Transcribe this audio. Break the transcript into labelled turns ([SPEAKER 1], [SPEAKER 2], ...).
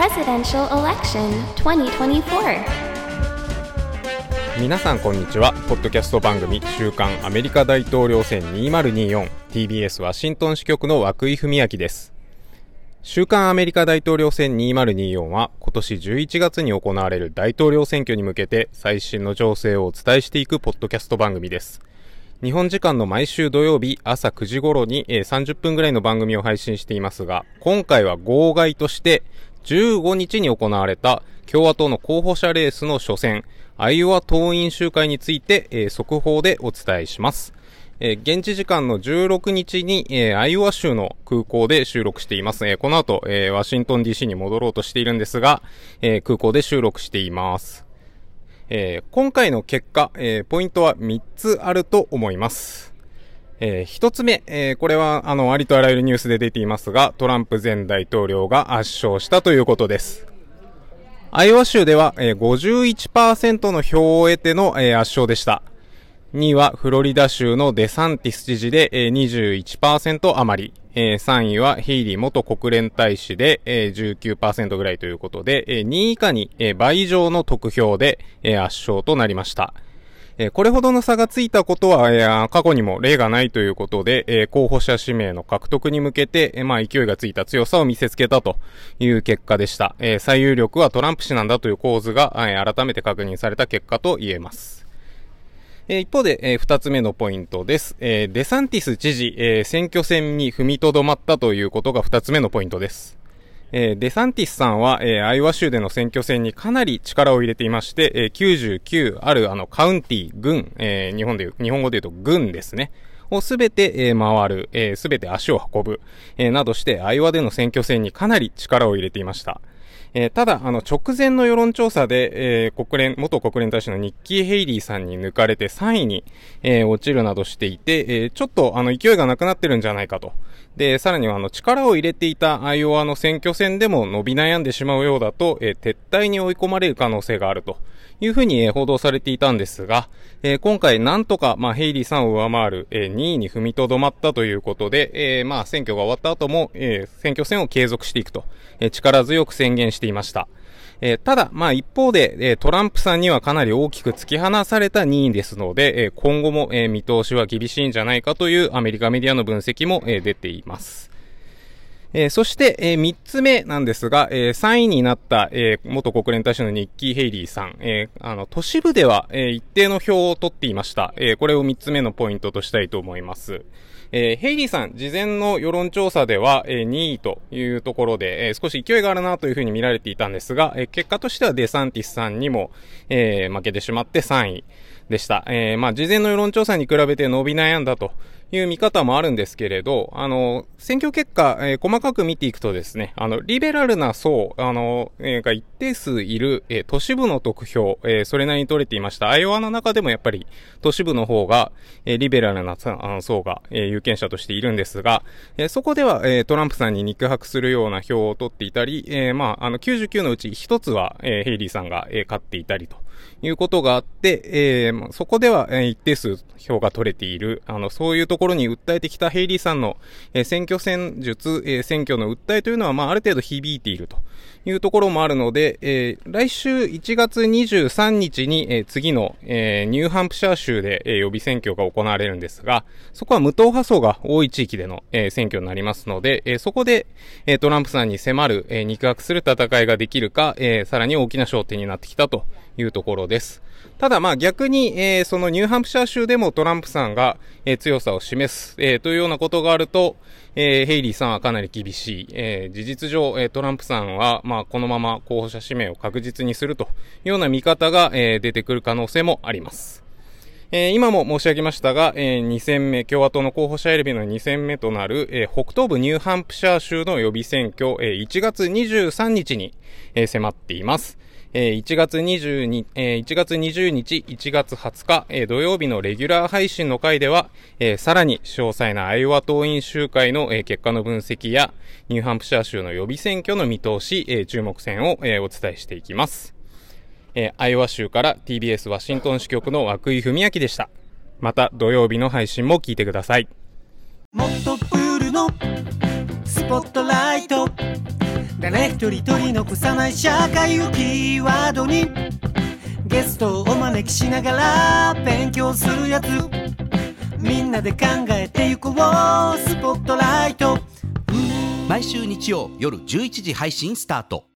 [SPEAKER 1] presidential election 2024.
[SPEAKER 2] 皆さんこんにちは。ポッドキャスト番組週刊アメリカ大統領選 2024TBS ワシントン支局の涌井文明です。週刊アメリカ大統領選2024は今年11月に行われる大統領選挙に向けて最新の情勢をお伝えしていくポッドキャスト番組です。日本時間の毎週土曜日朝9時頃に30分ぐらいの番組を配信していますが今回は号外として15日に行われた共和党の候補者レースの初戦、アイオワ党員集会について、えー、速報でお伝えします。えー、現地時間の16日に、えー、アイオワ州の空港で収録しています。えー、この後、え、ワシントン DC に戻ろうとしているんですが、え、空港で収録しています。え、今回の結果、え、ポイントは3つあると思います。えー、一つ目、えー、これは、あの、ありとあらゆるニュースで出ていますが、トランプ前大統領が圧勝したということです。アイオワ州では、えー、51%の票を得ての、えー、圧勝でした。2位はフロリダ州のデサンティス知事で、えー、21%余り。えー、3位はヘイリー元国連大使で、えー、19%ぐらいということで、えー、2位以下に、えー、倍以上の得票で、えー、圧勝となりました。えこれほどの差がついたことは、え過去にも例がないということで、え候補者指名の獲得に向けて、えまあ、勢いがついた強さを見せつけたという結果でした。え最有力はトランプ氏なんだという構図が、え改めて確認された結果と言えます。え一方で、え二つ目のポイントです。えデサンティス知事、え選挙戦に踏みとどまったということが二つ目のポイントです。えー、デサンティスさんは、えー、アイワ州での選挙戦にかなり力を入れていまして、えー、99あるあのカウンティ、郡、えー、日本で日本語で言うと郡ですね。をすべて、えー、回る、す、え、べ、て足を運ぶ、えー、などして、アイワでの選挙戦にかなり力を入れていました。えー、ただ、あの、直前の世論調査で、えー、国連、元国連大使のニッキー・ヘイリーさんに抜かれて3位に、えー、落ちるなどしていて、え、ちょっと、あの、勢いがなくなってるんじゃないかと。で、さらには、あの、力を入れていたアイオワの選挙戦でも伸び悩んでしまうようだと、え、撤退に追い込まれる可能性があるというふうに、え、報道されていたんですが、え、今回なんとか、まあ、ヘイリーさんを上回る、えー、2位に踏みとどまったということで、え、まあ、選挙が終わった後も、え、選挙戦を継続していくと、え、力強く宣言していました。えー、ただ、まあ一方で、えー、トランプさんにはかなり大きく突き放された2位ですので、えー、今後も、え見通しは厳しいんじゃないかというアメリカメディアの分析も、え出ています。えー、そして、えー、3つ目なんですが、えー、3位になった、えー、元国連大使のニッキー・ヘイリーさん、えー、あの、都市部では、えー、一定の票を取っていました。えー、これを3つ目のポイントとしたいと思います。えー、ヘイリーさん、事前の世論調査では、えー、2位というところで、えー、少し勢いがあるなというふうに見られていたんですが、えー、結果としてはデサンティスさんにも、えー、負けてしまって3位でした。えー、まあ、事前の世論調査に比べて伸び悩んだという見方もあるんですけれど、あの、選挙結果、えー、細かく見ていくとですね、あの、リベラルな層、あの、えー、が一定数いる、えー、都市部の得票、えー、それなりに取れていました。アイオワの中でもやっぱり都市部の方が、えー、リベラルな層が、えー、有権者としているんですが、えー、そこでは、えー、トランプさんに肉薄するような票を取っていたり、えー、まあ、あの、99のうち1つは、えー、ヘイリーさんが、えー、勝っていたりと。いうことがあって、えー、そこでは、え一定数票が取れている、あの、そういうところに訴えてきたヘイリーさんの、え選挙戦術、え選挙の訴えというのは、まあ、ある程度響いているというところもあるので、えー、来週1月23日に、え、次の、え、ニューハンプシャー州で、え、予備選挙が行われるんですが、そこは無党派層が多い地域での、え、選挙になりますので、え、そこで、え、トランプさんに迫る、え、肉薄する戦いができるか、え、さらに大きな焦点になってきたというところです。ただまあ逆に、えー、そのニューハンプシャー州でもトランプさんが、えー、強さを示す、えー、というようなことがあると、えー、ヘイリーさんはかなり厳しい。えー、事実上、えー、トランプさんは、まあ、このまま候補者指名を確実にするというような見方が、えー、出てくる可能性もあります。えー、今も申し上げましたが、えー、2戦目、共和党の候補者選びの2戦目となる、えー、北東部ニューハンプシャー州の予備選挙、えー、1月23日に、えー、迫っています。え1月22、え1月20日、1月20日、え土曜日のレギュラー配信の回では、えさらに詳細なアイオワ党員集会の、え結果の分析や、ニューハンプシャー州の予備選挙の見通し、え注目戦を、えお伝えしていきます。えアイオワ州から TBS ワシントン支局の涌井文明でした。また土曜日の配信も聞いてください。もっとプールの
[SPEAKER 3] スポットライト誰一人取り残さない社会をキーワードに？ゲストをお招きしながら勉強するやつ。みんなで考えてゆこう。スポットライト。
[SPEAKER 4] 毎週日曜夜11時配信スタート